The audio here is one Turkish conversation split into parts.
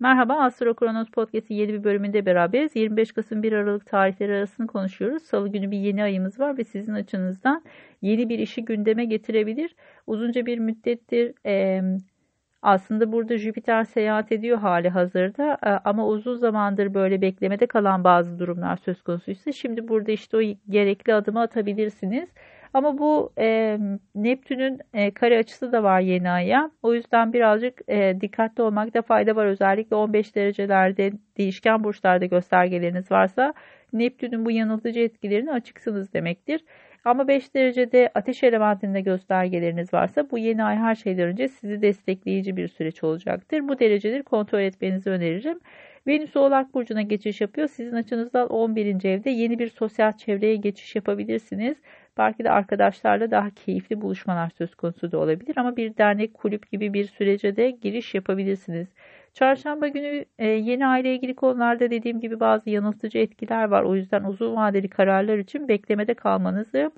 Merhaba, Astro Kronos Podcast'in yeni bir bölümünde beraberiz. 25 Kasım 1 Aralık tarihleri arasını konuşuyoruz. Salı günü bir yeni ayımız var ve sizin açınızdan yeni bir işi gündeme getirebilir. Uzunca bir müddettir e, aslında burada Jüpiter seyahat ediyor hali hazırda e, ama uzun zamandır böyle beklemede kalan bazı durumlar söz konusuysa şimdi burada işte o gerekli adımı atabilirsiniz. Ama bu e, Neptün'ün e, kare açısı da var yeni aya. O yüzden birazcık e, dikkatli olmakta fayda var. Özellikle 15 derecelerde değişken burçlarda göstergeleriniz varsa Neptün'ün bu yanıltıcı etkilerini açıksınız demektir. Ama 5 derecede ateş elementinde göstergeleriniz varsa bu yeni ay her şeyden önce sizi destekleyici bir süreç olacaktır. Bu dereceleri kontrol etmenizi öneririm. Venüs Oğlak Burcu'na geçiş yapıyor. Sizin açınızdan 11. evde yeni bir sosyal çevreye geçiş yapabilirsiniz. Belki de arkadaşlarla daha keyifli buluşmalar söz konusu da olabilir ama bir dernek, kulüp gibi bir sürece de giriş yapabilirsiniz. Çarşamba günü e, yeni aile ilgili konularda dediğim gibi bazı yanıltıcı etkiler var. O yüzden uzun vadeli kararlar için beklemede kalmanızı,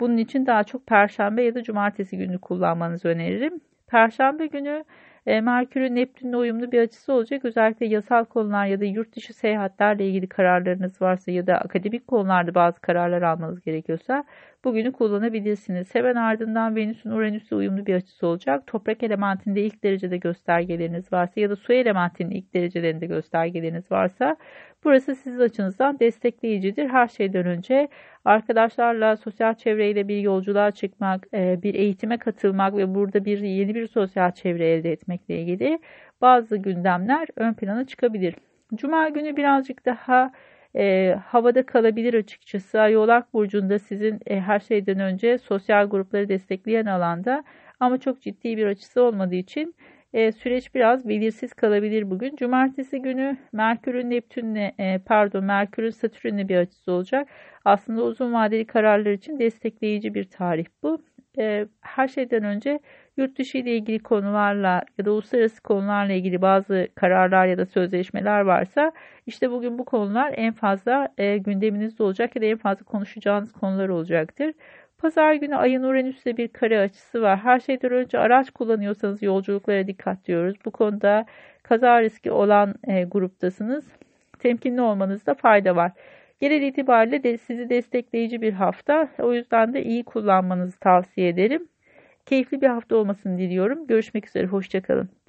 bunun için daha çok perşembe ya da cumartesi günü kullanmanızı öneririm. Perşembe günü e, Merkür'ün Neptün'le uyumlu bir açısı olacak. Özellikle yasal konular ya da yurt dışı seyahatlerle ilgili kararlarınız varsa ya da akademik konularda bazı kararlar almanız gerekiyorsa bugünü kullanabilirsiniz. Hemen ardından Venüs'ün Uranüs'le uyumlu bir açısı olacak. Toprak elementinde ilk derecede göstergeleriniz varsa ya da su elementinin ilk derecelerinde göstergeleriniz varsa burası sizin açınızdan destekleyicidir. Her şeyden önce arkadaşlarla sosyal çevreyle bir yolculuğa çıkmak, e, bir eğitime katılmak ve burada bir yeni bir sosyal çevre elde etmekle ilgili bazı gündemler ön plana çıkabilir. Cuma günü birazcık daha e, havada kalabilir açıkçası. Ay Oğlak Burcu'nda sizin e, her şeyden önce sosyal grupları destekleyen alanda ama çok ciddi bir açısı olmadığı için e, süreç biraz belirsiz kalabilir bugün. Cumartesi günü Merkür'ün Neptün'le e, pardon Merkür'ün Satürn'le bir açısı olacak. Aslında uzun vadeli kararlar için destekleyici bir tarih bu. E, her şeyden önce yurt dışı ile ilgili konularla ya da uluslararası konularla ilgili bazı kararlar ya da sözleşmeler varsa işte bugün bu konular en fazla e, gündeminizde olacak ya da en fazla konuşacağınız konular olacaktır. Pazar günü ayın Uranüs'le bir kare açısı var. Her şeyden önce araç kullanıyorsanız yolculuklara dikkat diyoruz. Bu konuda kaza riski olan e, gruptasınız. Temkinli olmanızda fayda var. Genel itibariyle de sizi destekleyici bir hafta. O yüzden de iyi kullanmanızı tavsiye ederim. Keyifli bir hafta olmasını diliyorum. Görüşmek üzere, hoşçakalın.